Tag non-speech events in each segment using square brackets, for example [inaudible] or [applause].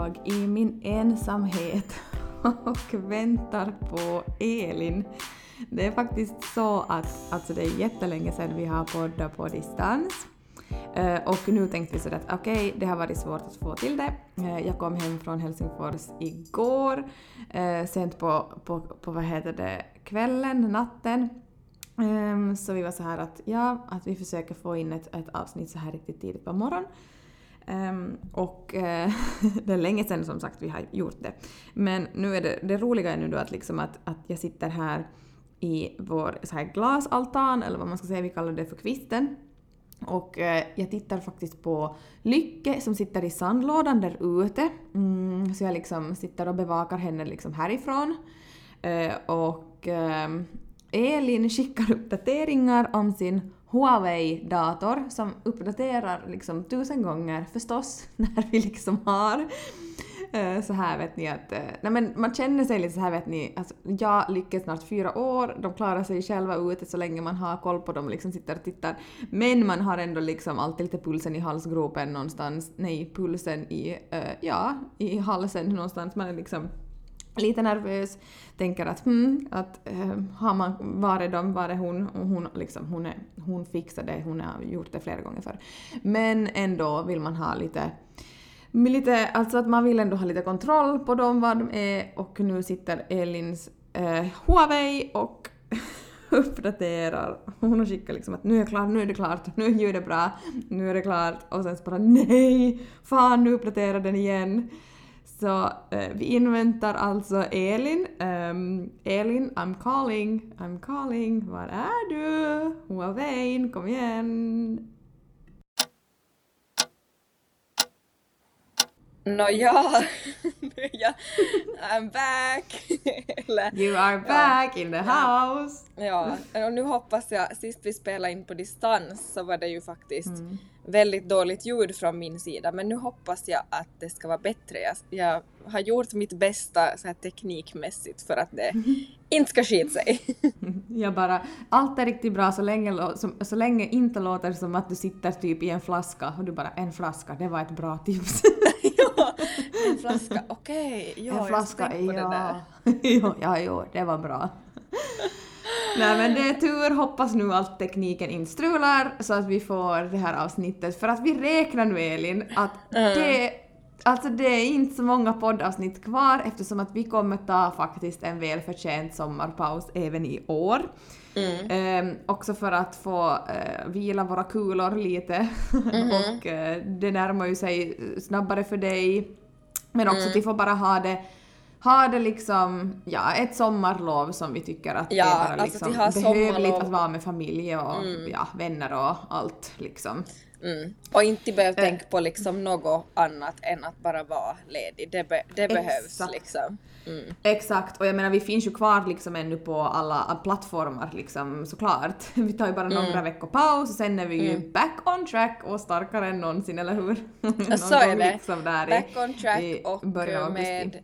jag i min ensamhet [laughs] och väntar på Elin. Det är faktiskt så att alltså det är jättelänge sedan vi har poddat på distans. Eh, och nu tänkte vi sådär att okej, okay, det har varit svårt att få till det. Eh, jag kom hem från Helsingfors igår, eh, sent på, på, på vad heter det, kvällen, natten. Ehm, så vi var så här att ja, att vi försöker få in ett, ett avsnitt så här riktigt tidigt på morgonen. Um, och uh, [laughs] det är länge sedan som sagt vi har gjort det. Men nu är det, det roliga är nu då att, liksom att, att jag sitter här i vår så här glasaltan, eller vad man ska säga, vi kallar det för kvisten. Och uh, jag tittar faktiskt på Lycke som sitter i sandlådan där ute. Mm, så jag liksom sitter och bevakar henne liksom härifrån. Uh, och um, Elin skickar uppdateringar om sin Huawei-dator som uppdaterar liksom tusen gånger förstås [laughs] när vi liksom har eh, så här vet ni att, eh, nej men man känner sig lite så här vet ni, alltså jag lyckas snart fyra år, de klarar sig själva ute så länge man har koll på dem och liksom sitter och tittar. Men man har ändå liksom alltid lite pulsen i halsgropen någonstans, nej pulsen i, uh, ja, i halsen någonstans, man är liksom lite nervös, tänker att hmm, att äh, har man, var är de, var är hon, och hon, liksom, hon, är, hon fixar det, hon har gjort det flera gånger förr. Men ändå vill man ha lite lite, alltså att man vill ändå ha lite kontroll på dem, var de är och nu sitter Elins äh, Huawei och [laughs] uppdaterar. Hon har skickat liksom att nu är jag klar, nu är det klart, nu är ljudet bra, nu är det klart och sen så bara nej, fan nu uppdaterar den igen. Så uh, vi inväntar alltså Elin. Um, Elin, I'm calling, I'm calling. Var är du? Huawei, kom igen. Nåja, [laughs] ja, I'm back. [laughs] you are back ja. in the house. Ja, och nu hoppas jag, sist vi spelade in på distans så var det ju faktiskt mm väldigt dåligt ljud från min sida men nu hoppas jag att det ska vara bättre. Jag, jag har gjort mitt bästa så här teknikmässigt för att det [laughs] inte ska skita sig. [laughs] jag bara, allt är riktigt bra så länge, så, så länge inte låter som att du sitter typ i en flaska och du bara en flaska, det var ett bra tips. [laughs] ja, en flaska, okej, okay. ja, en flaska, jag ja. det där. ja, ja, jo, det var bra. Nej men det är tur, hoppas nu att tekniken inte strular så att vi får det här avsnittet. För att vi räknar nu Elin att det Alltså det är inte så många poddavsnitt kvar eftersom att vi kommer ta faktiskt en välförtjänt sommarpaus även i år. Mm. Eh, också för att få eh, vila våra kulor lite. Mm [laughs] och eh, det närmar ju sig snabbare för dig. Men också mm. att vi får bara ha det ha det liksom, ja, ett sommarlov som vi tycker att ja, är bara alltså liksom behövligt att vara med familj och mm. ja, vänner och allt liksom. Mm. Och inte behöva äh, tänka på liksom något annat än att bara vara ledig. Det, be det behövs liksom. Mm. Exakt, och jag menar vi finns ju kvar liksom ännu på alla plattformar liksom såklart. [laughs] Vi tar ju bara några mm. veckor paus och sen är vi ju mm. back on track och starkare än någonsin, eller hur? [laughs] så är det. Liksom back i, on track och med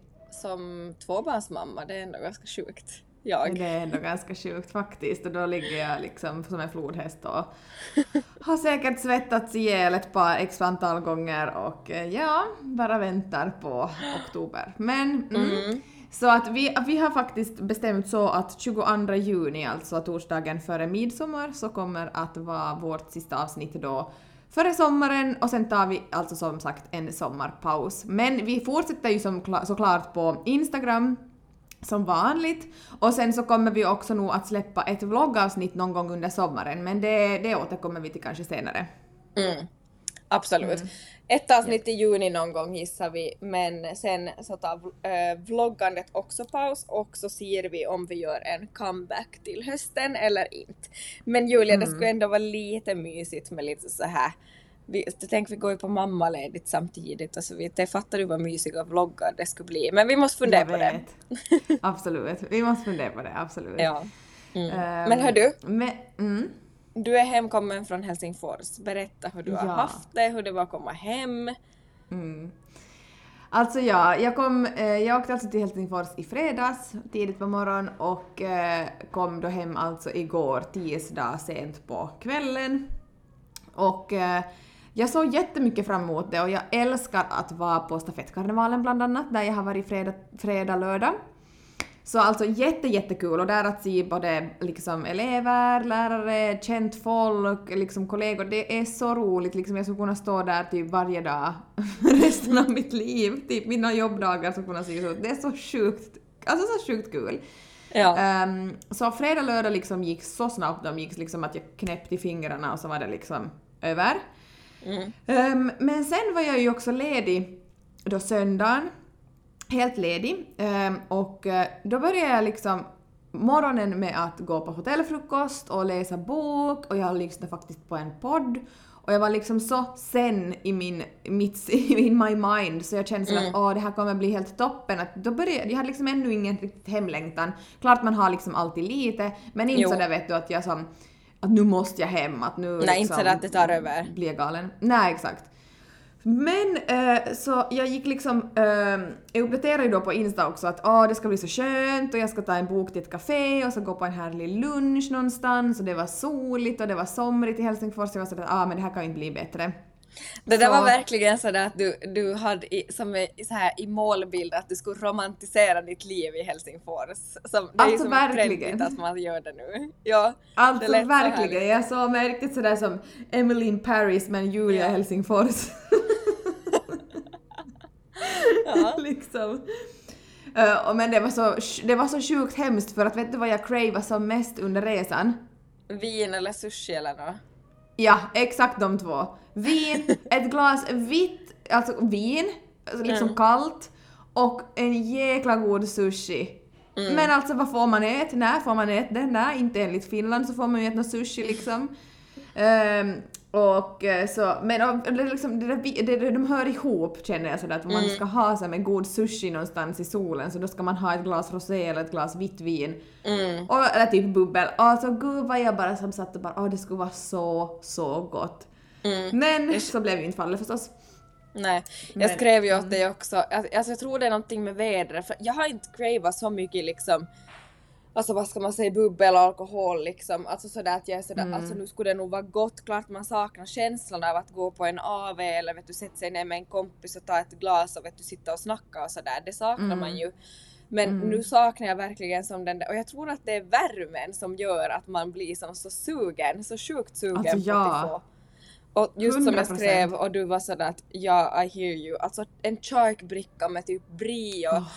som tvåbarnsmamma, det är ändå ganska sjukt. Jag. Det är ändå ganska sjukt faktiskt och då ligger jag liksom som en flodhäst och har säkert svettats ihjäl ett par x antal gånger och eh, ja, bara väntar på oktober. Men mm. Mm. Så att vi, vi har faktiskt bestämt så att 22 juni, alltså torsdagen före midsommar, så kommer att vara vårt sista avsnitt då före sommaren och sen tar vi alltså som sagt en sommarpaus. Men vi fortsätter ju som, såklart på Instagram som vanligt. Och sen så kommer vi också nog att släppa ett vloggavsnitt någon gång under sommaren, men det, det återkommer vi till kanske senare. Mm. Absolut. Mm. Ett avsnitt i juni någon gång gissar vi, men sen så tar äh, vloggandet också paus och så ser vi om vi gör en comeback till hösten eller inte. Men Julia, mm. det skulle ändå vara lite mysigt med lite så här vi, tänk vi går ju på mammaledigt samtidigt och så vidare. Fattar du vad mysiga vloggar det skulle bli? Men vi måste fundera på det. absolut, vi måste fundera på det, absolut. Ja. Mm. Um, men hör du? Men, mm. Du är hemkommen från Helsingfors. Berätta hur du ja. har haft det, hur det var att komma hem. Mm. Alltså ja, jag, kom, eh, jag åkte alltså till Helsingfors i fredags tidigt på morgonen och eh, kom då hem alltså igår tisdag sent på kvällen. Och eh, jag såg jättemycket fram emot det och jag älskar att vara på stafettkarnevalen bland annat, där jag har varit fredag, fredag lördag. Så alltså jätte, jättekul och där att se både liksom elever, lärare, känt folk, liksom kollegor. Det är så roligt liksom. Jag skulle kunna stå där typ varje dag [laughs] resten av mitt liv. Typ mina jobbdagar skulle kunna se ut. Det är så sjukt, alltså så sjukt kul. Ja. Um, så fredag, lördag liksom gick så snabbt. De gick liksom att jag knäppte i fingrarna och så var det liksom över. Mm. Um, men sen var jag ju också ledig då söndagen helt ledig ehm, och eh, då började jag liksom morgonen med att gå på hotellfrukost och läsa bok och jag lyssnade faktiskt på en podd och jag var liksom så sen i min, mitt, [laughs] in my mind så jag kände mm. att åh det här kommer bli helt toppen. Att då började, jag hade liksom ännu ingen riktigt hemlängtan. Klart man har liksom alltid lite men inte sådär vet du att jag som att nu måste jag hem, att nu Nej, liksom, inte sådär att det tar över. blir jag galen. Nej exakt. Men eh, så jag gick liksom, eh, jag uppdaterade ju då på Insta också att ah, det ska bli så skönt och jag ska ta en bok till ett café och så gå på en härlig lunch någonstans och det var soligt och det var somrigt i Helsingfors jag var sådär att ah, men det här kan ju inte bli bättre. Det där så... var verkligen sådär att du, du hade i, som i, så här, i målbild att du skulle romantisera ditt liv i Helsingfors. Som, det alltså är verkligen. att man gör det nu. Ja, alltså verkligen, jag såg mig riktigt sådär som Emily in Paris men Julia ja. Helsingfors. [laughs] ja. [laughs] liksom. Uh, men det var, så, det var så sjukt hemskt för att vet du vad jag cravade som mest under resan? Vin eller sushi eller nåt? Ja, exakt de två. Vin, ett glas vitt, alltså vin, liksom mm. kallt, och en jäkla god sushi. Mm. Men alltså vad får man äta? När får man äta det? Nej, inte enligt Finland så får man ju äta någon sushi liksom. Um, och eh, så, men det, liksom, det, det, det, de hör ihop känner jag sådär att om mm. man ska ha så med god sushi någonstans i solen så då ska man ha ett glas rosé eller ett glas vitt vin. Mm. Och, eller typ bubbel. Alltså gud vad jag bara som satt och bara åh det skulle vara så, så gott. Mm. Men så blev ju inte fallet förstås. Nej, jag men, skrev ju åt dig också, alltså jag tror det är någonting med vädret för jag har inte cravat så mycket liksom alltså vad ska man säga, bubbel och alkohol liksom. Alltså sådär att jag är sådär, mm. alltså nu skulle det nog vara gott. Klart man saknar känslan av att gå på en AV eller vet du sätta sig ner med en kompis och ta ett glas och vet du sitta och snacka och sådär. Det saknar mm. man ju. Men mm. nu saknar jag verkligen som den där, och jag tror att det är värmen som gör att man blir som så sugen, så sjukt sugen alltså, ja. på att få. Och just 100%. som jag skrev och du var sådär att ja, I hear you. Alltså en charkbricka med typ brie och oh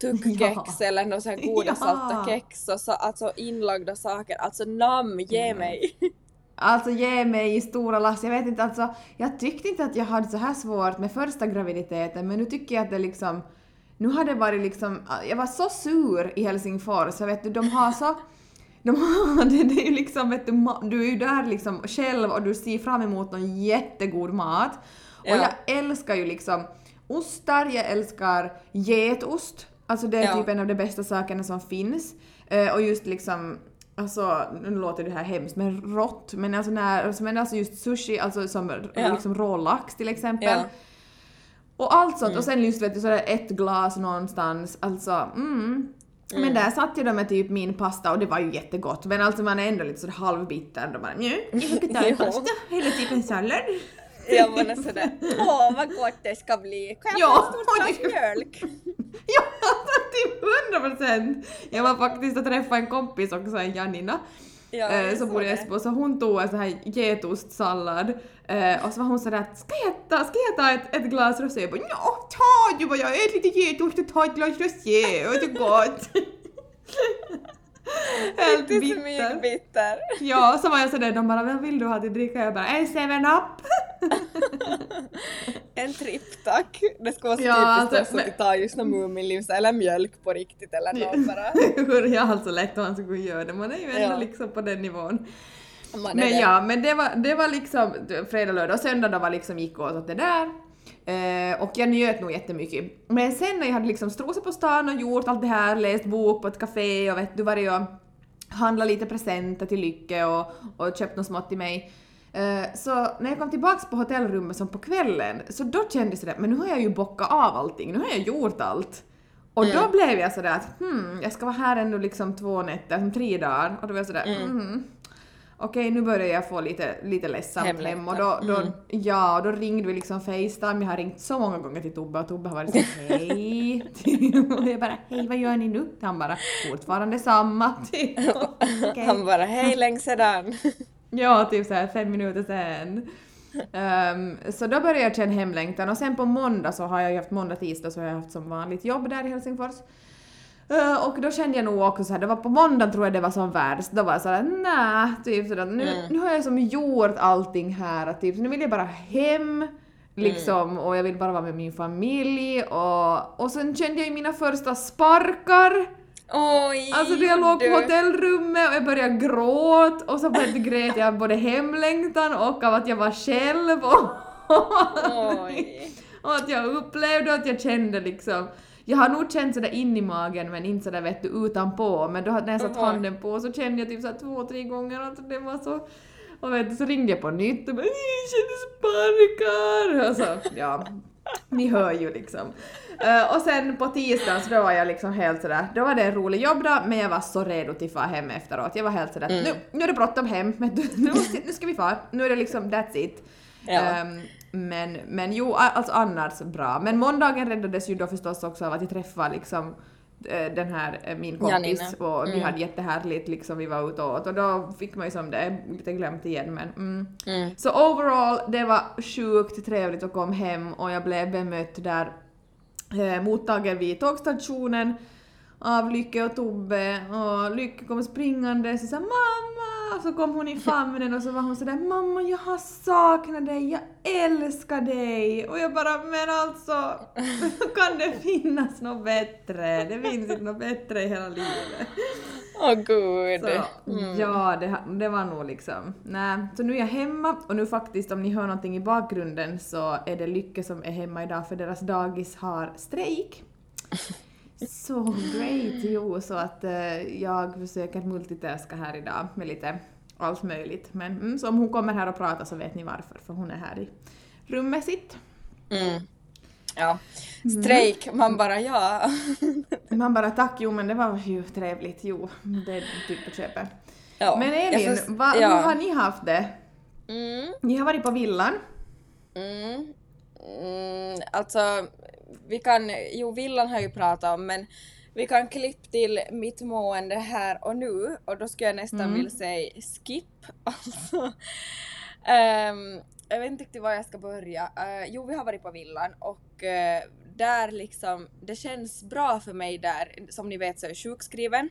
tuggkex ja. eller något så här goda ja. kex och så, alltså inlagda saker. Alltså namn, ge mm. mig! Alltså ge mig i stora lass. Jag vet inte, alltså jag tyckte inte att jag hade så här svårt med första graviditeten men nu tycker jag att det liksom nu har det varit liksom, jag var så sur i Helsingfors, så vet du, de har så de har, [laughs] det, det är ju liksom, vet du, du är ju där liksom själv och du ser fram emot någon jättegod mat. Och ja. jag älskar ju liksom ostar, jag älskar getost. Alltså det är ja. typ en av de bästa sakerna som finns. Uh, och just liksom Alltså, nu låter det här hemskt men rått, men alltså, när, alltså, men alltså just sushi, alltså som ja. liksom rå lax till exempel. Ja. Och allt sånt, mm. och sen just vet du sådär ett glas någonstans, alltså mm. Mm. Men där satt jag då med typ min pasta och det var ju jättegott men alltså man är ändå lite sådär halvbitter då bara nju, jag ta en [laughs] pasta eller typ en sallad. [laughs] Jag var sådär, åh vad gott det ska bli, kan jag få ett stort glas mjölk? [laughs] ja, typ hundra procent! Jag var faktiskt och träffade en kompis också, en Janina, ja, eh, som bor i Esbo, så hon tog en sån här getostsallad eh, och så var hon sådär att ska jag ta, ska jag ta ett, ett glas rosé? Jag bara ja, ta du bara, jag äter lite getost och ta ett glas rosé, och det är gott. [laughs] Helt bitter. bitter. Ja, så var jag sådär, de bara vad vill du ha till dricka? Jag bara en 7-Up. [laughs] en tripp tack. Det skulle vara så ja, typiskt alltså, men... att ta just någon Muminlivs eller mjölk på riktigt eller något bara. [laughs] ja, alltså lätt om man skulle göra det, man är ju ändå ja. liksom på den nivån. Men ja, men det var, det var liksom fredag, lördag och söndag då var liksom gick åt det där. Eh, och jag njöt nog jättemycket. Men sen när jag hade liksom strosat på stan och gjort allt det här, läst bok på ett café och vet du varit och handlat lite presenter till Lycke och, och köpt något smått till mig. Eh, så när jag kom tillbaks på hotellrummet som på kvällen, så då kändes det men nu har jag ju bockat av allting, nu har jag gjort allt. Och mm. då blev jag sådär att hmm, jag ska vara här ändå liksom två nätter, som tre dagar. Och då var jag sådär mm. Mm, okej nu börjar jag få lite, lite ledsamt hem Hemlängtan. och då, då, Mm. ja, och då ringde vi liksom Facetime, jag har ringt så många gånger till Tobbe och Tobbe har varit så hej. [laughs] och jag bara hej vad gör ni nu? Han bara fortfarande samma. [laughs] Okej. Han bara hej länge sedan. Ja, typ såhär fem minuter sen. Ehm, så då började jag känna hemlängtan och sen på måndag så har jag ju haft måndag, tisdag så har jag haft som vanligt jobb där i Helsingfors. Eh, och då kände jag nog också såhär, det var på måndag tror jag det var som värst, då var jag såhär nä, typ sådär, nu, Mm. nu har jag som gjort allting här, att typ, nu vill jag bara hem, liksom, och jag vill bara vara med min familj och, och sen kände jag ju mina första sparkar. Oj! Alltså när jag låg på hotellrummet och jag började gråta och så började grät jag både hemlängtan och av att jag var själv [laughs] och, och att jag upplevde att jag kände liksom jag har nog känt sådär in i magen men inte sådär vet du utanpå men då när jag satt handen på så kände jag typ såhär två, tre gånger att det var så och vet du, så ringde jag på nytt och bara jag känner sparkar och så ja ni hör ju liksom. Eh, och sen på tisdagen så då var jag liksom helt sådär, då var det en rolig jobbdag men jag var så redo till fara hem efteråt. Jag var helt sådär, Mm. nu, nu är det bråttom hem, men nu, nu ska vi fara, nu är det liksom that's it. Ja. Ehm, men, men jo, alltså annars bra. Men måndagen räddades ju då förstås också av att jag träffade liksom eh, den här eh, min kompis Janina. och vi Mm. hade jättehärligt liksom, vi var ute och åt och då fick man ju som det lite glömt igen men mm. Mm. Så overall, det var sjukt trevligt att komma hem och jag blev bemött där eh, mottagen vid tågstationen av Lykke och Tobbe och Lykke kom springande och sa mamma! Så kom hon i famnen och så var hon sådär mamma jag har saknat dig, jag älskar dig! Och jag bara men alltså [laughs] kan det finnas något bättre? Det finns inte något bättre i hela livet. Åh gud. Så, Mm. Ja, det, det var nog liksom... Nej, så nu är jag hemma och nu faktiskt om ni hör någonting i bakgrunden så är det Lycke som är hemma idag för deras dagis har strejk. Så great, jo, så att eh, jag försöker multitaska här idag med lite allt möjligt. Men mm, så om hon kommer här och pratar så vet ni varför, för hon är här i rummet sitt. Mm. Ja. Strejk, man bara ja. [laughs] Man bara tack, jo men det var ju trevligt, jo, det är typ på köpet. ja. Men Elin, först- va, ja. hur har ni haft det? Mm. Ni har varit på villan. Mm. Mm, alltså, vi kan, jo villan har ju pratat om men vi kan klippa till mitt mående här och nu och då skulle jag nästan Mm. vilja säga skip. [laughs] Alltså, ehm, jag vet inte riktigt var jag ska börja. Eh, jo, vi har varit på villan och eh, där liksom, det känns bra för mig där. Som ni vet så är jag sjukskriven.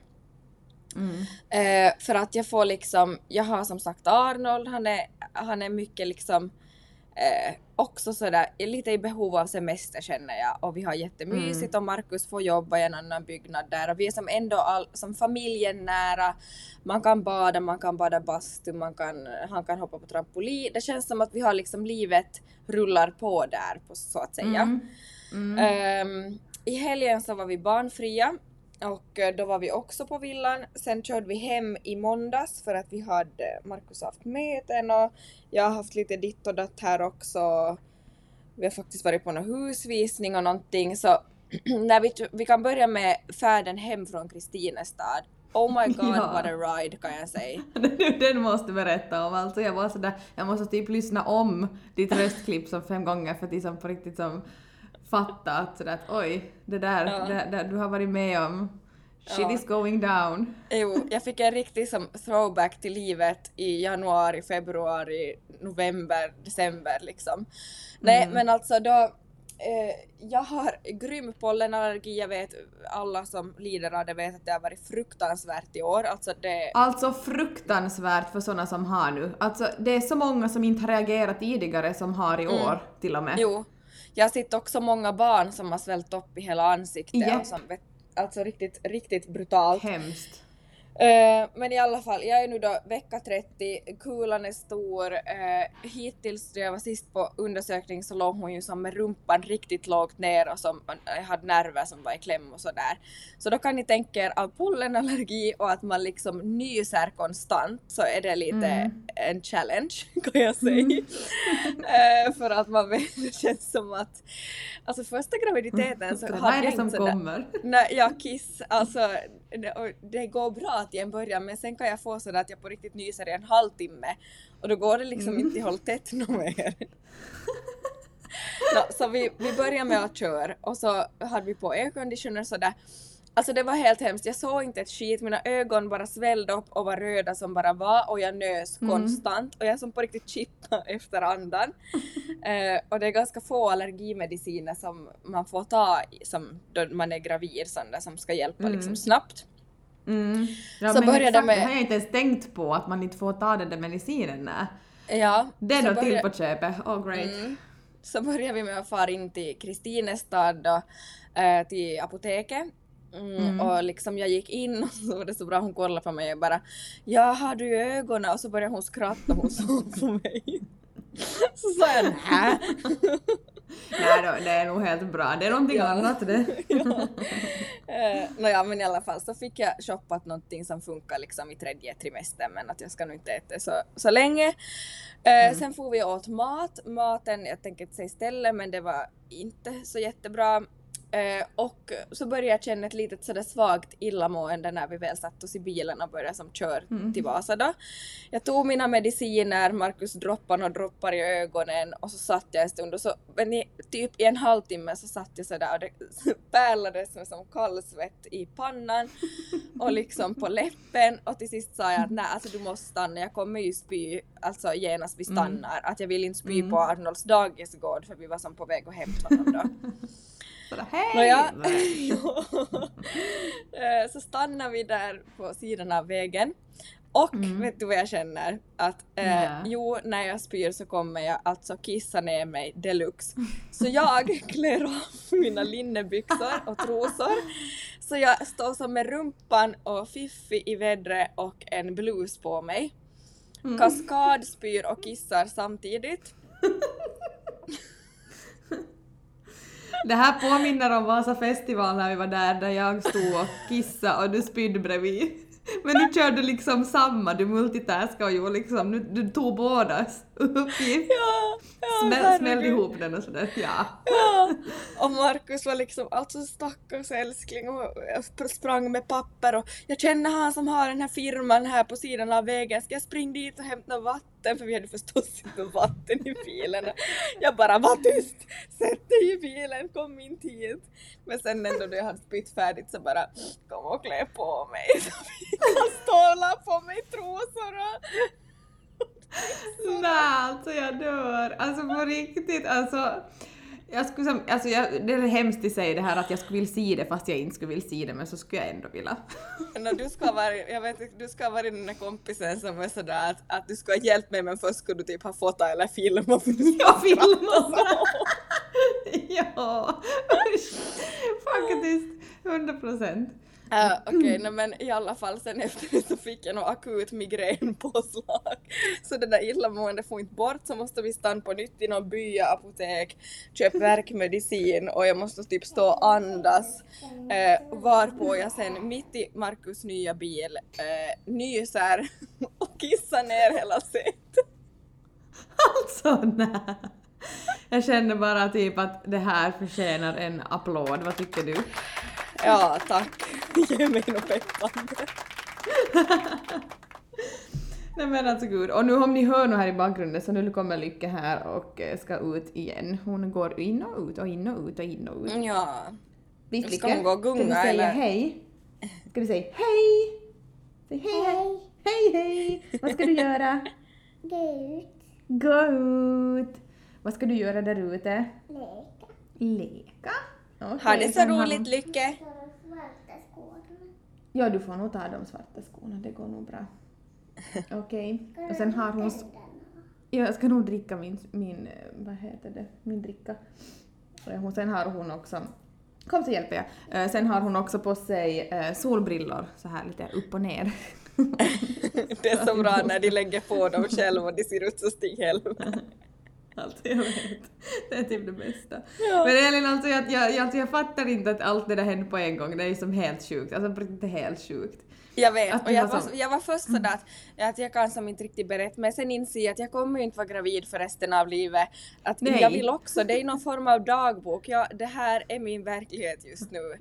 Mm. Eh, för att jag får liksom, jag har som sagt Arnold, han är, han är mycket liksom eh, också sådär lite i behov av semester känner jag och vi har jättemysigt och Markus får jobba i en annan byggnad där och vi är som ändå all, som familjen nära. Man kan bada, man kan bada bastu, man kan, han kan hoppa på trampolin. Det känns som att vi har liksom livet rullar på där på, så att säga. Mm. Mm. Ehm, I helgen så var vi barnfria och eh, då var vi också på villan. Sen körde vi hem i måndags för att vi hade Markus haft möten och jag har haft lite ditt och datt här också. Vi har faktiskt varit på någon husvisning och någonting så [clears throat] när vi, vi kan börja med färden hem från Kristinestad. Oh my [laughs] god Ja. what a ride kan jag säga. [laughs] Den måste berätta om. Alltså jag var sådär, jag måste typ lyssna om ditt röstklipp som fem gånger för att liksom på riktigt som fatta att sådär att oj, det där, Ja. det, det du har varit med om. Shit Ja. is going down. Jo, jag fick en riktig som throwback till livet i januari, februari, november, december liksom. Nej Mm. men alltså då, eh, jag har grym pollenallergi, jag vet alla som lider av det vet att det har varit fruktansvärt i år. Alltså det, Alltså fruktansvärt för såna som har nu. Alltså det är så många som inte har reagerat tidigare som har i Mm. år till och med. jo, jag har sett också många barn som har svällt upp i hela ansiktet Japp. och som alltså riktigt, riktigt brutalt. Hemskt. Eh, men i alla fall, jag är nu då vecka 30, kulan är stor. Uh, hittills då jag var sist på undersökning så låg hon ju som med rumpan riktigt lågt ner och som, jag hade nerver som var i kläm och sådär. Så då kan ni tänka er av pollenallergi och att man liksom nyser konstant så är det lite Mm. en challenge [laughs] kan jag säga. [laughs] Eh, för att man vet, [laughs] det känns som att alltså första graviditeten så Vad hade är jag det som inte sådär- kommer? Nej, ja, kiss. Alltså, det, det går bra i en början men sen kan jag få sådär att jag på riktigt nyser i en halvtimme och då går det liksom Mm. inte att hålla tätt mer. [laughs] no, så vi, vi började med att köra och så hade vi på airconditioner sådär. Alltså det var helt hemskt, jag såg inte ett skit, mina ögon bara svällde upp och var röda som bara var och jag nös Mm. konstant och jag som på riktigt chippade [laughs] efter andan. [laughs] Eh, och det är ganska få allergimediciner som man får ta som då man är gravid sådana som ska hjälpa Mm. liksom snabbt. Mm. Ja, Så men började exakt, med- Det har jag inte ens tänkt på, att man inte får ta den där medicinen. Nej. Ja, Det är då till börja- på köpet. Oh great. Mm. Så började vi med att fara in till Kristinestad då, eh, till apoteket. Mm, Mm. Och liksom jag gick in och så var det så bra, hon kollade på mig och bara “Ja, har du ögonen?” och så började hon skratta och hon såg på mig. [laughs] Så sa jag “Nä?” [laughs] Nej då, det är nog helt bra. Det är någonting Ja. annat det. [laughs] ja. Eh, Nåja men i alla fall så fick jag shoppat någonting som funkar liksom i tredje trimestern men att jag ska nog inte äta så, så länge. Eh, Sen får vi åt mat. Maten, jag tänker inte säga ställe men det var inte så jättebra. Eh, och så började jag känna ett litet sådär svagt illamående när vi väl satt oss i bilen och började som köra Mm. till Vasa då. Jag tog mina mediciner, Markus droppar och droppar i ögonen och så satt jag en stund och så men i, typ i en halvtimme så satt jag sådär och det [laughs] pärlades med som kallsvett i pannan och liksom på läppen och till sist sa jag att nej alltså du måste stanna, jag kommer ju spy alltså genast vi Mm. stannar. Att jag vill inte spy Mm. på Arnolds dagisgård för vi var som på väg att hämta honom då. [laughs] Sådär, hej! [laughs] Nej. Eh, så stannar vi där på sidan av vägen. Och Mm. vet du vad jag känner? Att eh, Ja. jo, när jag spyr så kommer jag alltså kissa ner mig deluxe. Så jag [laughs] klär av mina linnebyxor och trosor. Så jag står som med rumpan och fiffi i vädret och en blus på mig. Mm. Kaskadspyr och kissar samtidigt. [laughs] Det här påminner om Vasa festival när vi var där, där jag stod och kissade och du spydde bredvid. Men du körde liksom samma, du multitaskade och liksom, du, du tog bådas uppgift. Ja, ja Smäll, smällde ihop den och sådär, ja. Ja, och Markus var liksom alltså stackars älskling och jag sprang med papper och jag känner han som har den här firman här på sidan av vägen, ska jag springa dit och hämta vatten? För vi hade förstås inte vatten i bilen. Jag bara var tyst, sätt dig i bilen, kom in hit. Men sen ändå när jag hade spytt färdigt så bara kom och klä på mig. Så fick han stålar på mig trosor och Nej, alltså jag dör. Alltså på riktigt, alltså. Jag skulle som, alltså jag, det är hemskt i sig det här att jag skulle vilja se det fast jag inte skulle vilja se det men så skulle jag ändå vilja. [laughs] No, du ska vara, jag vet du ska vara den där kompisen som är sådär att, att du ska ha hjälpt mig men först skulle du typ ha fota eller filma för du ska Jag filmar så. bara. ja, faktiskt. 100 [laughs] procent. Uh, [clears throat] Okej, no, men i alla fall sen efter det så fick jag nog akut migränpåslag. [laughs] Så det där illamående får inte bort så måste vi stanna på nytt i någon byapotek, köpa värkmedicin och jag måste typ stå och andas. Uh, varpå jag sen mitt i Markus nya bil uh, nyser [laughs] och kissar ner hela sätet. [laughs] Alltså nej. Jag känner bara typ att det här förtjänar en applåd. Vad tycker du? Ja, tack. [laughs] Ge mig något peppande. [laughs] Nej men alltså gud. Och nu om ni hör nu här i bakgrunden så nu kommer Lycka här och eh, ska ut igen. Hon går in och ut och in och ut och in och ut. Ja. Visst Ska Lycka? hon gå och gunga, Ska du säga eller? hej? Ska du säga hej? Säg hej hej. Hej hej. Vad ska du göra? [laughs] Gå ut, Gå ut. Vad ska du göra där ute? leka, Leka. Okej, Har det så roligt hon- Lycke? Ja, du får nog ta de svarta skorna, det går nog bra. [laughs] Okej. Och sen har hon... jag ska nog dricka min, min, eh, vad heter det, min dricka. Eh, Hon, sen har hon också, kom så hjälper jag. Eh, Sen har hon också på sig solbrillor så här lite upp och ner. [laughs] Det är så bra [laughs] när de lägger på dem själv och de ser ut som Stig-Helm. [laughs] Alltså jag vet. Det är typ det bästa. Ja. Men Elin, alltså jag, jag, alltså jag fattar inte att allt det där hände på en gång. Det är ju som helt sjukt. Alltså på riktigt, helt sjukt. Jag vet, och jag var, som- jag var först sådär att, att jag kan som inte riktigt berätta, men sen inser jag att jag kommer ju inte vara gravid för resten av livet. Att Nej. jag vill också, det är någon form av dagbok, ja, det här är min verklighet just nu. [laughs]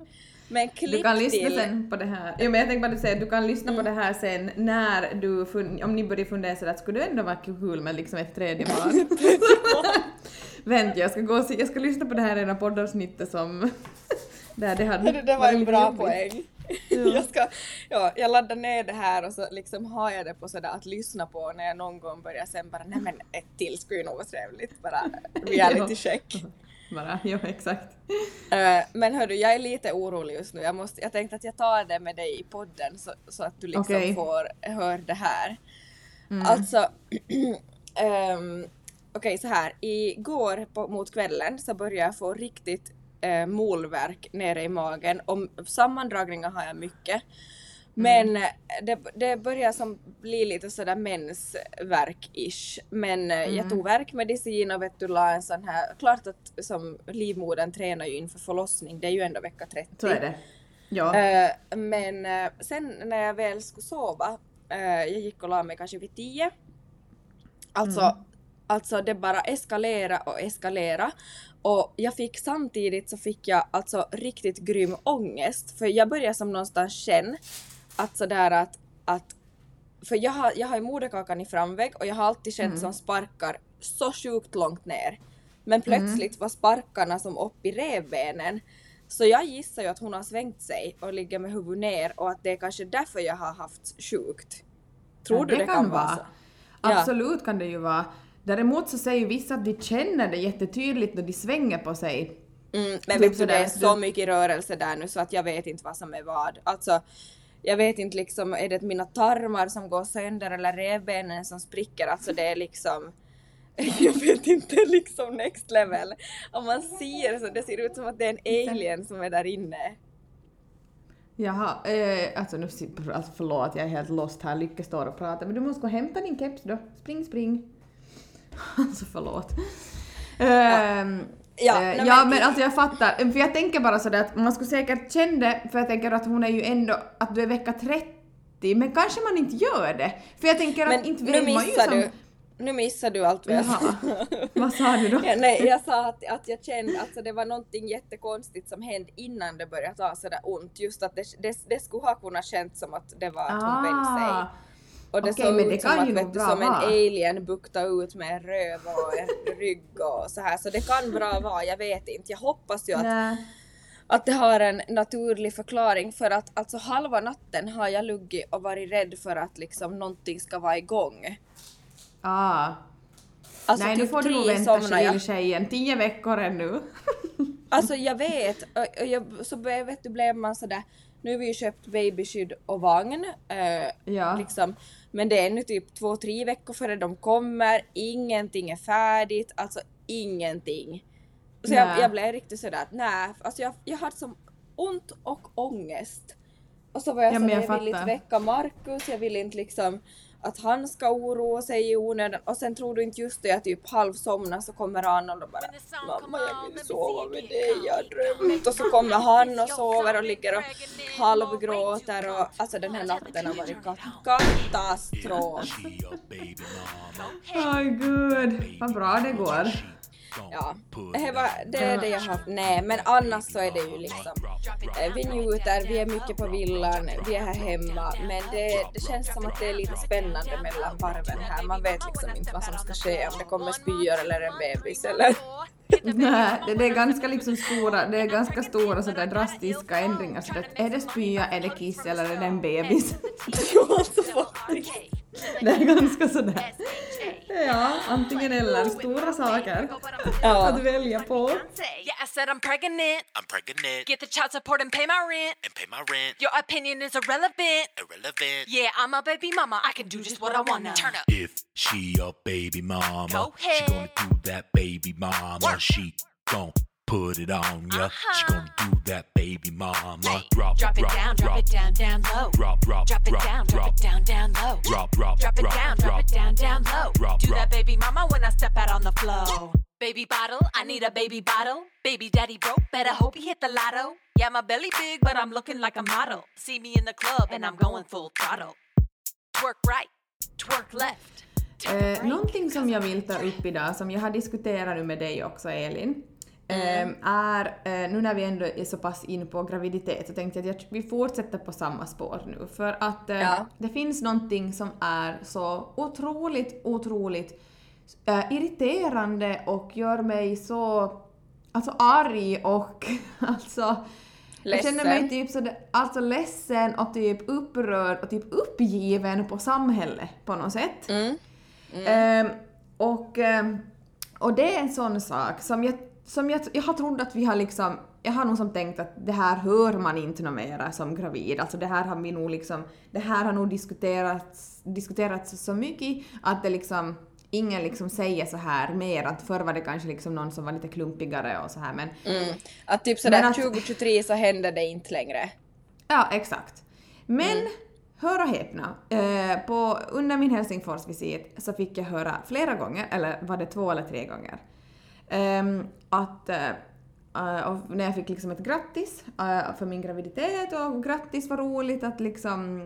Men klipp Du kan lyssna till... sen på det här. Ja, men jag tänkte bara säga att du kan lyssna på det här sen när du, fun- om ni börjar fundera sådär skulle du ändå vara kul med liksom ett tredje [laughs] barn? [laughs] Vänta, jag ska gå se, jag ska lyssna på det här ena poddavsnittet som... [laughs] där det hade Det, det var en bra jobbigt. poäng. Ja. Jag, ska, ja, jag laddar ner det här och så liksom har jag det på sådär att lyssna på när jag någon gång börjar sen bara nej men ett till skulle ju nog vara trevligt, bara reality check. Bara, [laughs] ja exakt. Eh, men hördu, jag är lite orolig just nu. Jag, måste, jag tänkte att jag tar det med dig i podden så, så att du liksom Okej. får höra det här. Mm. Alltså, [clears throat] ehm, okej så här. Igår på, mot kvällen så började jag få riktigt uh, molverk nere i magen och sammandragningar har jag mycket. Men eh, det, det börjar som bli lite sådär mensvärk-ish. Men eh, jag tog värkmedicin och vet du la en sån här, klart att som livmodern tränar ju inför förlossning, det är ju ändå vecka 30. Så är det. Ja. Eh, men sen när jag väl skulle sova, eh, jag gick och la mig kanske vid 10. Alltså, Mm. alltså det bara eskalera och eskalera. Och jag fick samtidigt så fick jag alltså riktigt grym ångest. För jag började som någonstans känna att sådär att, att för jag har, jag har ju moderkakan i framvägg och jag har alltid känt Mm. som sparkar så sjukt långt ner. Men plötsligt var sparkarna som upp i revbenen. Så jag gissar ju att hon har svängt sig och ligger med huvudet ner och att det är kanske därför jag har haft sjukt. Tror Ja, du det, kan vara så? Ja. Absolut kan det ju vara. Däremot så säger ju vissa att de känner det jättetydligt när de svänger på sig. Mm, men Typ vet du, det är så mycket rörelse där nu så att jag vet inte vad som är vad. Alltså, jag vet inte liksom, är det mina tarmar som går sönder eller revbenen som spricker? Alltså det är liksom [laughs] jag vet inte, liksom next level. Om man ser så det ser ut som att det är en alien som är där inne. Jaha, eh, alltså nu, alltså förlåt jag är helt lost här, Lycke står och pratar men du måste gå och hämta din keps då. Spring, spring. [laughs] alltså förlåt. Ehm, Ja, eh, ja men- men alltså jag fattar, för jag tänker bara sådär att man skulle säkert känna det, för jag tänker att hon är ju ändå, att du är vecka 30, men kanske man inte gör det. För jag tänker Men att inte nu vet man ju missar som... du, nu missar du allt vad jag sa. Vad sa du då? Ja, nej, jag sa att, att jag kände att alltså, det var någonting jättekonstigt som hände innan det började ta sådär ont. Just att det, det, det skulle ha kunnat kännas som att det var att hon vände sig. Och det Okej, såg men ut det som kan att ju vet nog du, bra som en vara. alien buktade ut med en röv och en [laughs] rygg och så här. Så det kan bra vara, jag vet inte. Jag hoppas ju att, nej. att det har en naturlig förklaring för att alltså halva natten har jag luggit och varit rädd för att liksom någonting ska vara igång. Ah. Alltså Nej, nu typ får du nog tre vänta somnar jag. tjejen. Tio veckor ännu. Alltså jag vet, och, och jag, så vet du blev man sådär, nu har vi ju köpt babyskydd och vagn, eh, Ja. liksom, men det är nu typ två, tre veckor före de kommer, ingenting är färdigt, alltså ingenting. Så jag, Nej. jag blev riktigt sådär att nej, alltså jag, jag hade som ont och ångest. Och så var jag Ja, så jag, jag vill inte väcka Markus, jag vill inte liksom att han ska oroa sig i onödan. Och sen tror du inte just det att typ halvsomnar så kommer han och då bara Mamma jag vill sova med dig, jag har drömt. och så kommer han och sover och ligger och halvgråter och alltså den här natten har varit ka- katastrof. Åh gud, vad bra det går. Ja, det, var, det är det jag har haft. Nej, men annars så är det ju liksom eh, vi njuter, vi är mycket på villan, vi är här hemma men det, det känns som att det är lite spännande mellan varven här. Man vet liksom inte vad som ska ske, om det kommer spyor eller en bebis eller Nej, det, det är ganska liksom stora, det är ganska stora sådär drastiska ändringar. Så det, är det spya, är det kiss eller är det en bebis? [laughs] alltså faktiskt. Det är ganska sådär. Ja, antingen eller. Stora saker [laughs] Ja. att välja på. Yeah, I said I'm pregnant. I'm pregnant Get the child support and pay my rent. and pay my rent. Your opinion is irrelevant. Irrelevant. Yeah, I'm a baby mama. I can do just what I wanna. Turn up. If she a baby mama, Go she ahead. gonna do that baby mama. Work. She gon' put it on ya. She Uh-huh. gonna do that baby mama. Hey, Drop, drop it drop, down, drop drop, it down, down low. drop, drop, Drop it drop, down, drop drop, it down, down low. drop, drop, Drop it drop, down, drop drop. it down, down low. Drop, Do drop. that baby mama when I step out on the floor. Baby bottle, I need a baby bottle. Baby daddy broke, better hope he hit the lotto. Yeah, my belly big, but I'm looking like a model. See me in the club and I'm going full throttle. Twerk right, twerk left. Eh, någonting som jag vill ta upp idag, som jag har diskuterat nu med dig också Elin, Mm. eh, är, eh, nu när vi ändå är så pass in på graviditet, så tänkte jag att vi fortsätter på samma spår nu. För att eh, Ja. det finns någonting som är så otroligt, otroligt eh, irriterande och gör mig så alltså arg och [laughs] alltså jag känner mig Ledsen. typ så alltså ledsen och typ upprörd och typ uppgiven på samhället på något sätt. Mm. Ehm, och, ehm, och det är en sån sak som jag, som jag, jag har trott att vi har liksom, jag har nog som tänkt att det här hör man inte något mera som gravid. Alltså det här har vi nog liksom, det här har nog diskuterats, diskuterats så mycket att det liksom ingen liksom säger så här mer, att förr var det kanske liksom någon som var lite klumpigare och så här men Mm. Att typ sådär att- 2023 så händer det inte längre. Ja, exakt. Men, hör och häpna, eh, på, under min Helsingforsvisit så fick jag höra flera gånger, eller var det två eller tre gånger, att eh, när jag fick liksom ett grattis eh, för min graviditet och grattis vad roligt att liksom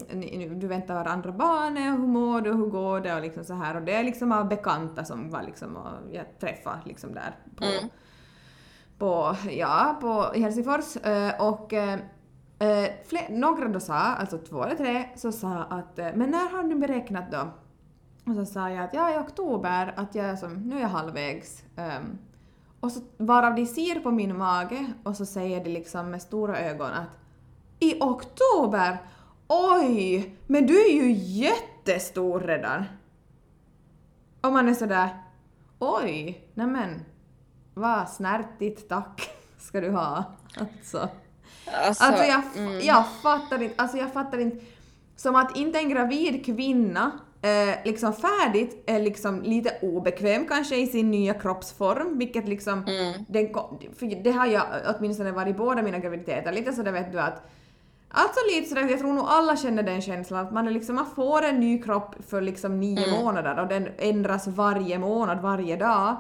du väntar andra barnet hur mår du, hur går det och liksom så här och det är liksom av bekanta som var liksom och jag träffade liksom där på på, ja, på Helsingfors eh, och fler, några då sa, alltså två eller tre, så sa att men när har du beräknat då? Och så sa jag att ja, i oktober, att jag är som, nu är jag halvvägs. ehm, och så varav de ser på min mage och så säger de liksom med stora ögon att i oktober? Oj, men du är ju jättestor redan. Och man är sådär oj, nämen vad snärtigt tack [laughs] ska du ha. Alltså. Alltså, Alltså jag, mm. jag fattar inte, alltså jag fattar inte. Som att inte en gravid kvinna eh, liksom färdigt är liksom lite obekväm kanske i sin nya kroppsform, vilket liksom, Mm. den, för det har jag åtminstone varit i båda mina graviditeter, lite sådär vet du att Alltså lite sådär, jag tror nog alla känner den känslan att man, är liksom, man får en ny kropp för liksom nio Mm. månader och den ändras varje månad, varje dag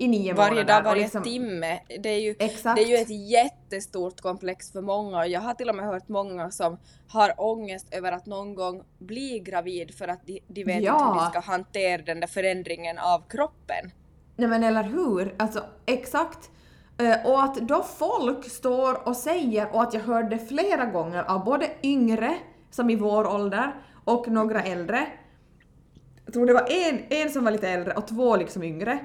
i nio Varje månader. dag, och varje liksom, timme. Det är, ju, Exakt. det är ju ett jättestort komplex för många. Jag har till och med hört många som har ångest över att någon gång bli gravid för att de, de vet inte Ja. hur de ska hantera den där förändringen av kroppen. Nej men eller hur? Alltså exakt. Eh, Och att då folk står och säger, och att jag hörde flera gånger av både yngre, som i vår ålder, och några äldre. Jag tror det var en, en som var lite äldre och två liksom yngre.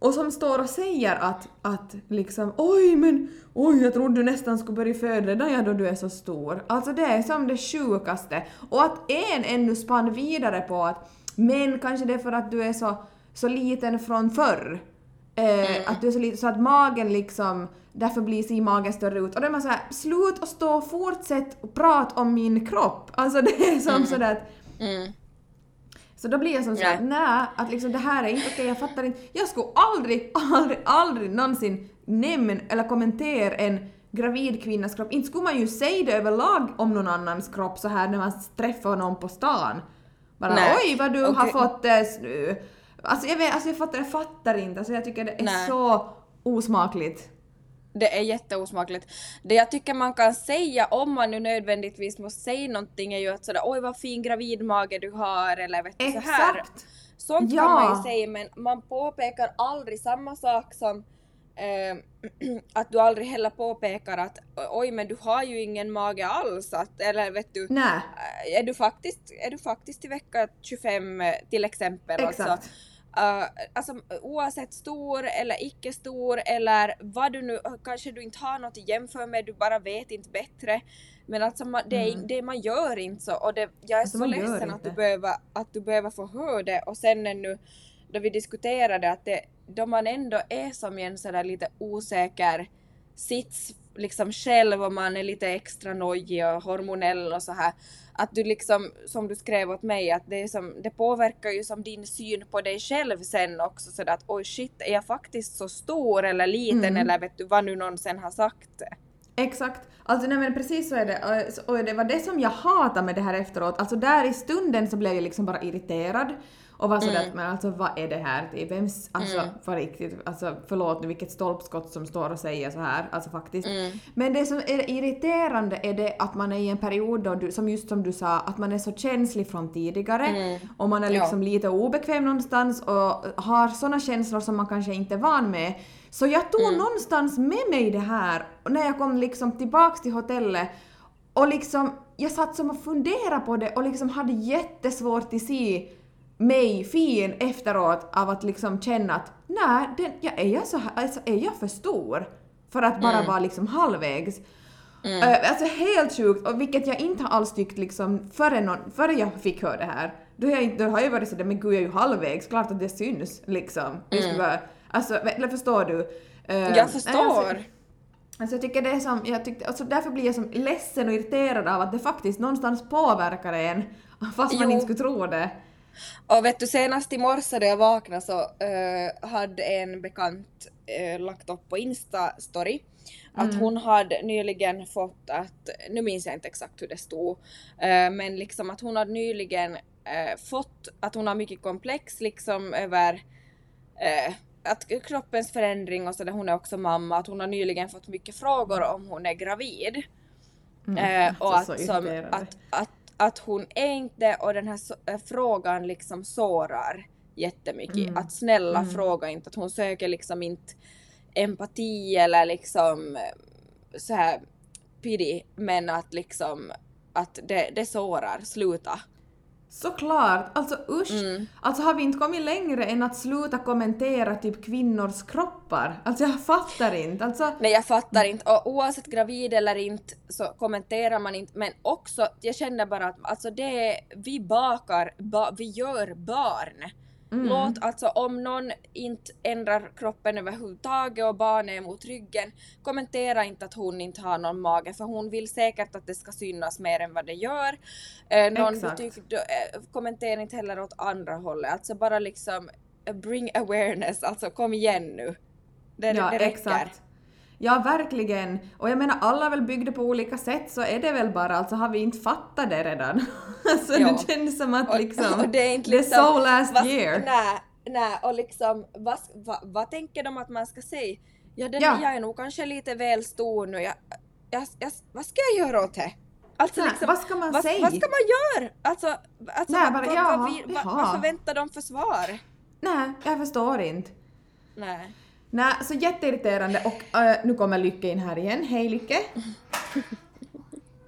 Och som står och säger att, att liksom oj men oj jag trodde du nästan skulle börja föda ja då du är så stor. Alltså det är som det sjukaste. Och att en ännu spann vidare på att men kanske det är för att du är så, så liten från förr. Eh, Att du är så liten så att magen liksom därför blir sin mage större ut. Och då är man såhär slut och stå och fortsätt och prata om min kropp. Alltså det är som sådär att Mm. Så då blir jag som såhär, Nej. att liksom det här är inte okej, jag fattar inte. Jag skulle aldrig, aldrig, aldrig någonsin nämna eller kommentera en gravid kvinnas kropp. Inte skulle man ju säga det överlag om någon annans kropp så här när man träffar någon på stan. Bara Nej. oj vad du har Okej. fått nu. Alltså jag vet, alltså jag fattar, jag fattar inte. Alltså jag tycker det är Nej. så osmakligt. Det är jätteosmakligt. Det jag tycker man kan säga om man nu nödvändigtvis måste säga någonting är ju att sådär oj vad fin gravidmage du har eller vet du så här. Sånt Ja. kan man ju säga men man påpekar aldrig samma sak som eh, [clears throat] att du aldrig heller påpekar att oj men du har ju ingen mage alls att, eller vet du Nej, eh, är du faktiskt, är du faktiskt i vecka 25 eh, till exempel exakt. alltså Uh, alltså oavsett stor eller icke stor eller vad du nu, kanske du inte har något att jämföra med, du bara vet inte bättre. Men alltså man, det, är, Mm. det man gör inte så och det, jag är Alltså, så ledsen att du, behöver, att du behöver få höra det och sen ännu då vi diskuterade att det, då man ändå är som i en sådär lite osäker sits liksom själv och man är lite extra nojig och hormonell och så här att du liksom, som du skrev åt mig, att det, som, det påverkar ju som din syn på dig själv sen också sådär att oj shit, är jag faktiskt så stor eller liten Mm. eller vet du vad nu någon sen har sagt? Exakt. Alltså nej men precis så är det. Och- det var det som jag hatade med det här efteråt. Alltså där i stunden så blev jag liksom bara irriterad. Och var sådär att men alltså vad är det här typ? Vems, alltså på riktigt, alltså förlåt nu vilket stolpskott som står och säger så här, alltså faktiskt. Men det som är irriterande är det att man är i en period då, du, som just som du sa, att man är så känslig från tidigare och man är Ja. liksom lite obekväm någonstans och har såna känslor som man kanske inte är van med. Så jag tog någonstans med mig det här när jag kom liksom tillbaks till hotellet och liksom, jag satt som och funderade på det och liksom hade jättesvårt att se mig fin efteråt av att liksom känna att nej, den, jag är jag så här, alltså är jag för stor? För att bara vara liksom halvvägs. Eh, alltså helt sjukt, och vilket jag inte alls tyckt liksom före, någon, före jag fick höra det här. Då har jag, inte, då har jag varit sådär, men gud jag är ju halvvägs, klart att det syns liksom. Bara, alltså, eller förstår du? Nej, Jag alltså- förstår. Alltså jag tycker det är som, jag tyckte, alltså därför blir jag som ledsen och irriterad av att det faktiskt någonstans påverkar en, [laughs] fast man Jo. inte skulle tro det. Och vet du, senast i morse när jag vaknade så eh, hade en bekant eh, lagt upp på Insta-story att hon hade nyligen fått att, nu minns jag inte exakt hur det stod, eh, men liksom att hon hade nyligen fått att hon har mycket komplex liksom över att kroppens förändring och så där hon är också mamma, att hon har nyligen fått mycket frågor om hon är gravid. Eh, och alltså, att, så som, att, att, att hon är inte, och den här så, äh, frågan liksom sårar jättemycket. Mm. Att snälla fråga inte, att hon söker liksom inte empati eller liksom eh, så här pity, men att liksom att det, det sårar, sluta. Såklart! Alltså usch! Mm. Alltså har vi inte kommit längre än att sluta kommentera typ kvinnors kroppar? Alltså jag fattar inte. Alltså, Nej jag fattar inte, och oavsett gravid eller inte så kommenterar man inte, men också, jag känner bara att alltså det är, vi bakar, ba, vi gör barn. Låt alltså om någon inte ändrar kroppen överhuvudtaget och barnet är mot ryggen, kommentera inte att hon inte har någon mage för hon vill säkert att det ska synas mer än vad det gör. Eh, någon då, eh, kommentera inte heller åt andra hållet, alltså bara liksom eh, bring awareness, alltså kom igen nu. Det, ja, det räcker. exakt. Ja, verkligen. Och jag menar, alla är väl byggda på olika sätt, så är det väl bara, alltså har vi inte fattat det redan? [laughs] alltså Ja. det känns som att Och- liksom, och det är inte liksom, so last vad- year. Nej, nej, och liksom vad, vad, vad tänker de att man ska säga? Ja, den, Ja. jag är nog kanske lite väl stor nu. Jag, jag, jag, vad ska jag göra åt det? Alltså, Nej, vad ska man vad, säga? Vad ska man göra? Alltså, alltså Nej, vad, bara, vad, vi, vad, vad förväntar de för svar? Nej, jag förstår inte. Nej. Nej, så jätteirriterande och äh, nu kommer Lycke in här igen. Hej Lycke!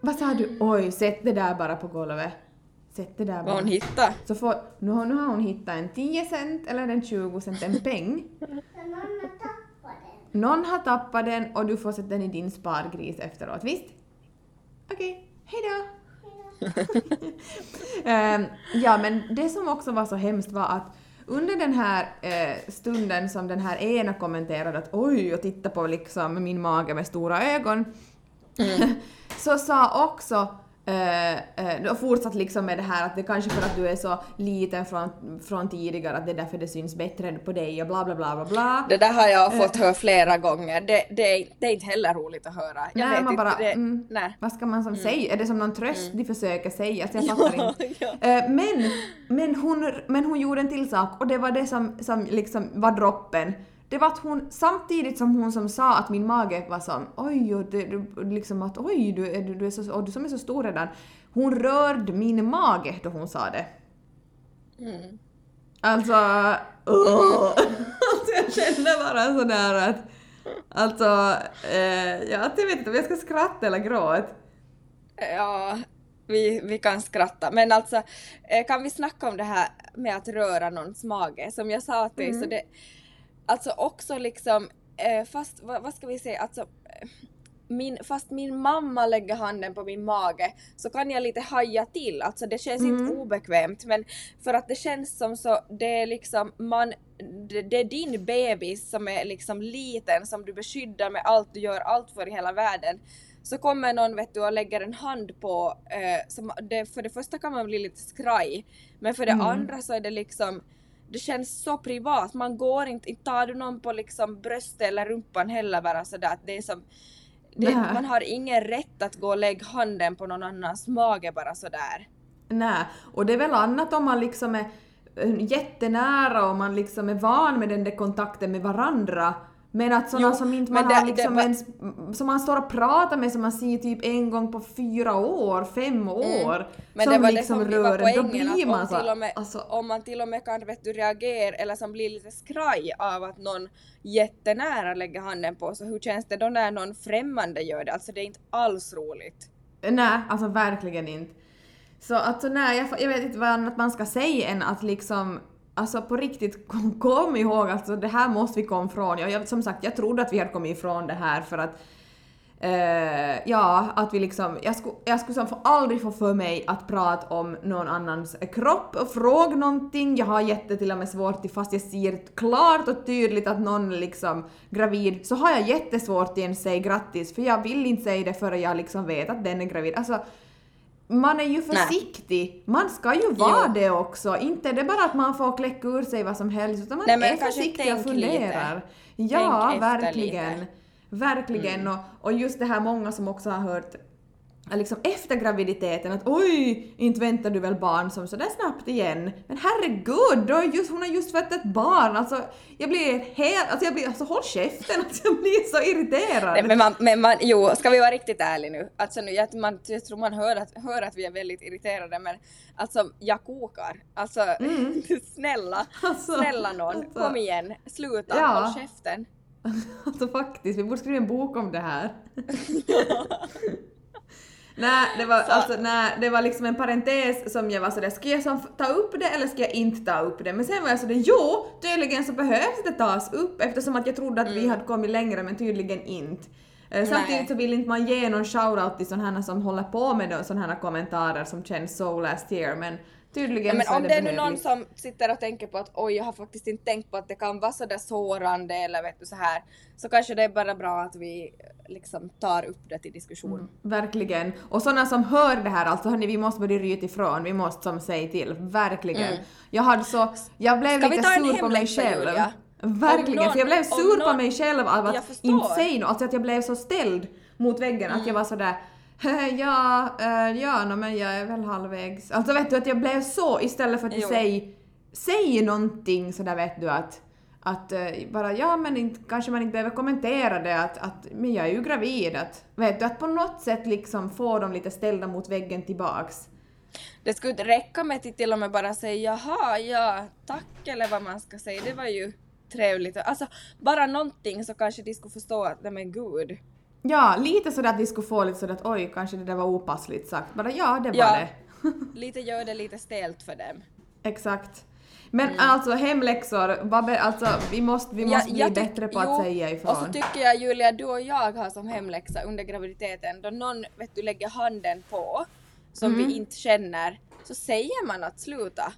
Vad sa du? Oj, sätt det där bara på golvet. Sätt det där Vad bara. hon hittar. Så får, nu, har, nu har hon hittat en 10 cent eller en 20 cent, en peng. Någon har tappat den och du får sätta den i din spargris efteråt, visst? Okej, hejdå! [laughs] Ehm, ja, men det som också var så hemskt var att under den här eh, stunden som den här ena kommenterade att oj, och titta på liksom min mage med stora ögon, [laughs] så sa också eh, eh, och fortsatt liksom med det här att det kanske för att du är så liten från, från tidigare att det är därför det syns bättre på dig och bla bla bla bla bla. Det där har jag fått höra flera gånger. Det, det, är, det är inte heller roligt att höra. Jag Nej, man inte, bara, det, mm, nej. vad ska man som säga? Är det som någon tröst de försöker säga? Alltså jag [laughs] fattar inte. ja. Eh, Men, men, hon, men hon gjorde en till sak och det var det som, som liksom var droppen. Det var att hon, samtidigt som hon som sa att min mage var sån, oj, och det, liksom att oj, du, du, du, är så, och du som är så stor redan. Hon rörde min mage då hon sa det. Mm. Alltså, alltså [laughs] jag känner bara sådär att, alltså, eh, ja, jag vet inte om jag ska skratta eller gråta. Ja, vi, vi kan skratta. Men alltså, eh, kan vi snacka om det här med att röra någons mage? Som jag sa till dig, så det... Alltså också liksom, eh, fast vad, vad ska vi säga, alltså... eh, Min, fast min mamma lägger handen på min mage så kan jag lite haja till, alltså det känns inte obekvämt men för att det känns som så, det är liksom man, det, det är din bebis som är liksom liten som du beskyddar med allt, du gör allt för i hela världen. Så kommer någon vet du och lägger en hand på, eh, som det, för det första kan man bli lite skraj, men för det andra så är det liksom det känns så privat, man går inte, inte tar du någon på liksom bröstet eller rumpan heller bara sådär att det är som det, man har ingen rätt att gå och lägga handen på någon annans mage bara sådär. Nej, och det är väl annat om man liksom är eh, jättenära och man liksom är van med den där kontakten med varandra. Men att sådana Jo, som inte man det- har det liksom var- ens, som man står och pratar med som man ser typ en gång på fyra år, fem år. Mm. Men som det var liksom det som rör en, då blir man om så, och med, alltså, om man till och med kan vet du, reagera eller som blir lite skraj av att någon jättenära lägger handen på så hur känns det då när någon främmande gör det? Alltså det är inte alls roligt. Nej, alltså verkligen inte. Så alltså nej, jag, jag vet inte vad annat man ska säga än att liksom Alltså på riktigt, kom, kom ihåg alltså det här måste vi komma ifrån. Jag, jag, som sagt, jag trodde att vi hade kommit ifrån det här för att Uh, ja, att vi liksom, jag skulle, jag skulle som få aldrig få för mig att prata om någon annans kropp och fråga någonting. Jag har jätte till och med svårt, till- fast jag ser klart och tydligt att någon är liksom gravid, så har jag jättesvårt att ens säga grattis för jag vill inte säga det förrän jag liksom vet att den är gravid. Alltså, man är ju försiktig. Man ska ju vara Jo. det också. Inte är det bara att man får kläcka ur sig vad som helst utan man Nej, är försiktig och funderar. lite. Ja, verkligen. lite. Verkligen. Mm. Och, och just det här många som också har hört liksom efter graviditeten att oj, inte väntar du väl barn som sådär snabbt igen. Men herregud, då just, hon har just fött ett barn. Alltså jag blir helt, alltså jag blir, alltså håll käften, alltså, jag blir så irriterad. Nej, men man, men man, jo, ska vi vara riktigt ärliga nu? Alltså nu, jag, man, jag tror man hör att, hör att vi är väldigt irriterade men alltså jag kokar. Alltså [laughs] snälla, Alltså, snälla någon, alltså. kom igen, sluta, Ja. håll käften. [laughs] Alltså faktiskt, vi borde skriva en bok om det här. [laughs] nej, det var, alltså, nej, det var liksom en parentes som jag var sådär, ska jag som ta upp det eller ska jag inte ta upp det? Men sen var jag sådär, jo, tydligen så behövs det tas upp eftersom att jag trodde att vi hade kommit längre men tydligen inte. Eh, Samtidigt Mm. Så vill inte man ge någon shoutout till sådana som håller på med sådana här kommentarer som känns so last year men tydligen Ja, men så är om det det är nu någon som sitter och tänker på att oj, jag har faktiskt inte tänkt på att det kan vara sådär sårande eller vet du så här, så kanske det är bara bra att vi liksom tar upp det till diskussion. Mm. Verkligen. Och sådana som hör det här, alltså hörni, vi måste börja ryta ifrån, vi måste som säga till. Verkligen. Jag hade så, jag blev Mm. Ska lite sur på mig själv. Julia? Verkligen, någon- för jag blev sur på någon- mig själv av att inte säga något, alltså att jag blev så ställd mot väggen att Mm. jag var sådär [laughs] ja, uh, ja, no, men jag är väl halvvägs. Alltså vet du att jag blev så istället för att Jo. säga säg någonting sådär vet du att att eh, bara ja men inte, kanske man inte behöver kommentera det att, att men jag är ju gravid att vet du att på något sätt liksom få dem lite ställda mot väggen tillbaks. Det skulle räcka med att till och med bara säga jaha, ja, tack eller vad man ska säga. Det var ju trevligt. Alltså bara någonting så kanske de skulle förstå att nej men gud. Ja, lite sådär att de skulle få lite sådär att oj kanske det där var opassligt sagt. Bara ja det var Ja. det. [laughs] Lite gör det lite stelt för dem. Exakt. Men Mm. alltså hemläxor, alltså vi måste, vi Ja, måste bli bättre på att jo, säga ifrån. Och så tycker jag Julia, du och jag har som hemläxa under graviditeten, då någon vet du lägger handen på, som Mm. vi inte känner, så säger man att sluta.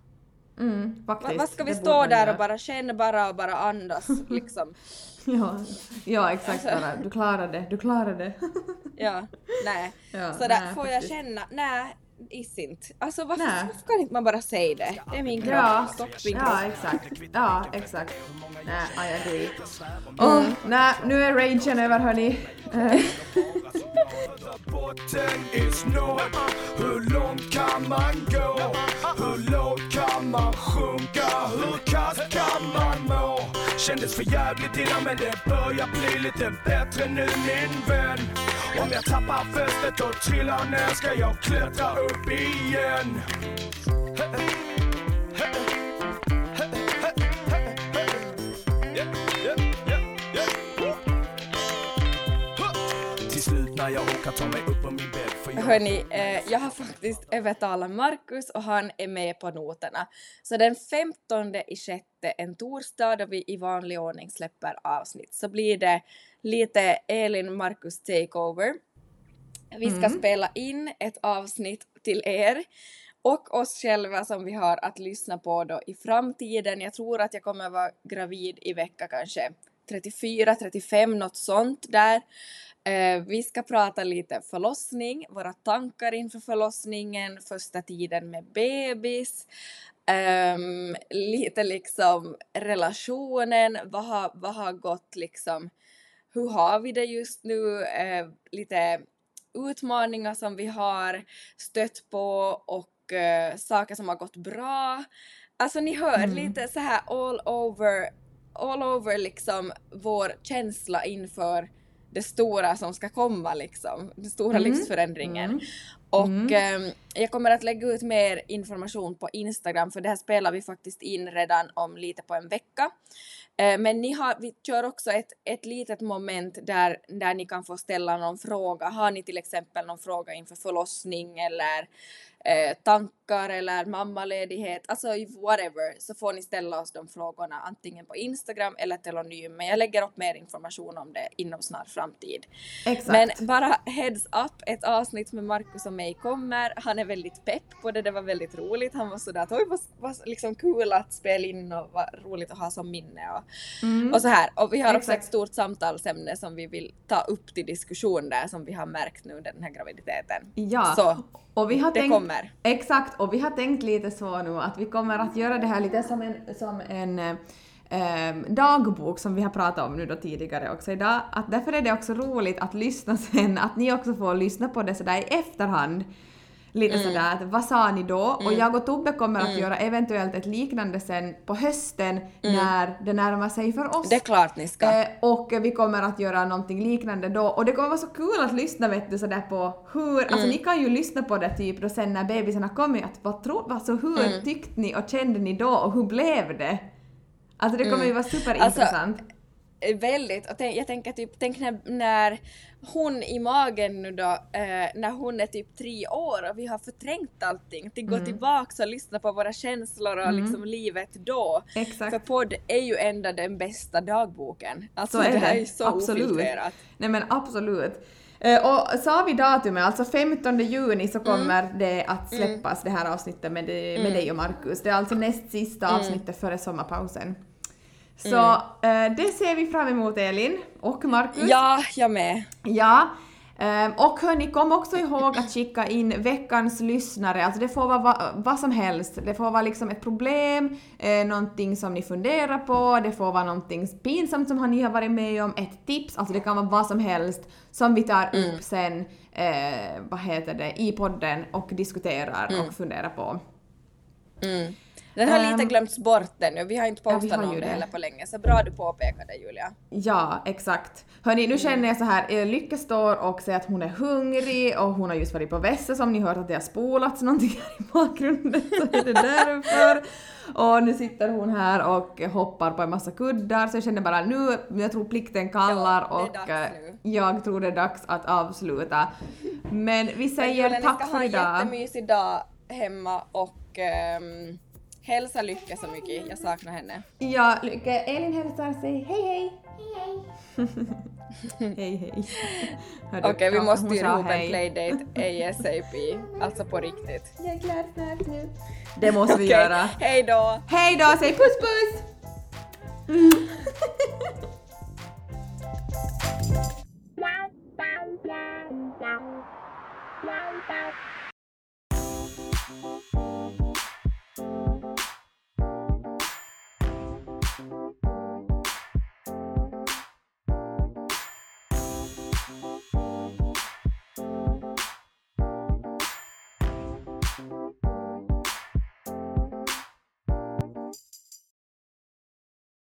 mm, Va, faktiskt. vad ska vi stå där och bara känna bara och bara andas [laughs] liksom? [laughs] Ja, ja exakt Alltså- bara. Du klarar det, du klarar det. [laughs] Ja, nej. Ja, så där nej, får jag faktiskt. känna, nej, is inte. Alltså varför, Nej. varför kan inte man bara säga det? Det är min kropp, Ja, stopp min kropp. ja exakt. Ja exakt. Nej, I agree. Oh, nej, nu är ragen över hörni. Botten is nådd Hur långt kan man gå? Hur lågt kan man sjunka? Hur kast kan man må? Kändes för jävligt innan men det börjar bli lite bättre nu min vän. Om jag tappar fästet och trillar ner ska jag klättra upp igen? Till slut när jag orkar ta mig upp på min Hörni, eh, jag har faktiskt övertalat Markus och han är med på noterna. Så den 15 i sjätte, en torsdag då vi i vanlig ordning släpper avsnitt, så blir det lite Elin Markus takeover. Vi ska spela in ett avsnitt till er och oss själva som vi har att lyssna på då i framtiden. Jag tror att jag kommer vara gravid i vecka kanske 34, 35, något sånt där. Eh, vi ska prata lite förlossning, våra tankar inför förlossningen, första tiden med bebis, ehm, lite liksom relationen, vad har, vad har gått liksom, hur har vi det just nu, eh, lite utmaningar som vi har stött på och eh, saker som har gått bra. Alltså ni hör lite så här all over, all over liksom vår känsla inför det stora som ska komma liksom. Den stora livsförändringen. Och ehm, jag kommer att lägga ut mer information på Instagram för det här spelar vi faktiskt in redan om lite på en vecka. Eh, men ni har, vi kör också ett, ett litet moment där, där ni kan få ställa någon fråga. Har ni till exempel någon fråga inför förlossning eller eh, tankar eller mammaledighet, alltså whatever, så får ni ställa oss de frågorna antingen på Instagram eller telonym. Men jag lägger upp mer information om det inom snar framtid. Exakt. Men bara heads up, ett avsnitt med Markus och mig kommer. Han är väldigt pepp på det, det var väldigt roligt. Han var sådär att oj vad, vad liksom kul att spela in och vad roligt att ha som minne och, och så här. Och vi har också Exakt. ett stort samtalsämne som vi vill ta upp till diskussion där som vi har märkt nu under den här graviditeten. Ja, Så och vi har det tänkt, kommer. Exakt, och vi har tänkt lite så nu att vi kommer att göra det här lite som en, som en eh, dagbok som vi har pratat om nu då tidigare också idag. Att därför är det också roligt att lyssna [laughs] sen, att ni också får lyssna på det sådär i efterhand. Lite Mm. sådär att vad sa ni då? Och jag och Tobbe kommer att göra eventuellt ett liknande sen på hösten när det närmar sig för oss. Mm. Det är klart ni ska. Eh, och vi kommer att göra någonting liknande då. Och det kommer vara så kul att lyssna vet du sådär på hur, Mm. alltså ni kan ju lyssna på det typ då sen när bebisen har kommit, att vad tro, alltså hur Mm. tyckte ni och kände ni då och hur blev det? Alltså det kommer ju vara superintressant. Eh, Väldigt. Och tänk, jag tänker typ, tänk när, när hon i magen nu då, eh, när hon är typ tre år och vi har förträngt allting, att gå tillbaks och lyssna på våra känslor och liksom livet då. Exakt. För podd är ju ändå den bästa dagboken. Alltså Så är det det. här är ju så absolut. ofiltrerat. Nej men absolut. Eh, Och sa vi datumet, alltså 15 juni så kommer det att släppas det här avsnittet med, det, med dig och Markus. Det är alltså näst sista avsnittet före sommarpausen. Så eh, det ser vi fram emot Elin och Markus. Ja, jag med. Ja. Ehm, och hörni, kom också ihåg att skicka in veckans lyssnare. Alltså det får vara va- vad som helst. Det får vara liksom ett problem, eh, någonting som ni funderar på, det får vara någonting pinsamt som ni har varit med om, ett tips, alltså det kan vara vad som helst som vi tar upp sen, eh, vad heter det, i podden och diskuterar och funderar på. Mm. Den har lite Ehm, glömts bort ännu, vi har inte ja, postat har någon det heller på länge. Så bra du påpekade Julia. Ja, exakt. Hörni, nu känner jag så här, eh, Lycka står och säger att hon är hungrig och hon har just varit på vässa som ni hört att det har spolats någonting här i bakgrunden så är det därför. Och nu sitter hon här och hoppar på en massa kuddar så jag känner bara nu, jag tror plikten kallar Ja, och eh, jag tror det är dags att avsluta. Men vi Men säger Julia, ni tack ska för ha en idag. jättemysig dag hemma och um, Hälsa Lykke så mycket, jag saknar henne. Ja, Lykke. Elin hälsar, säg hej hej! Hej hej! [laughs] hej hej. Okej, vi måste ju ihop en playdate ASAP, alltså på riktigt. Jag är klar snart nu. Det måste vi okay. göra. Hej då! Hej då, säg puss puss! Mm. [laughs]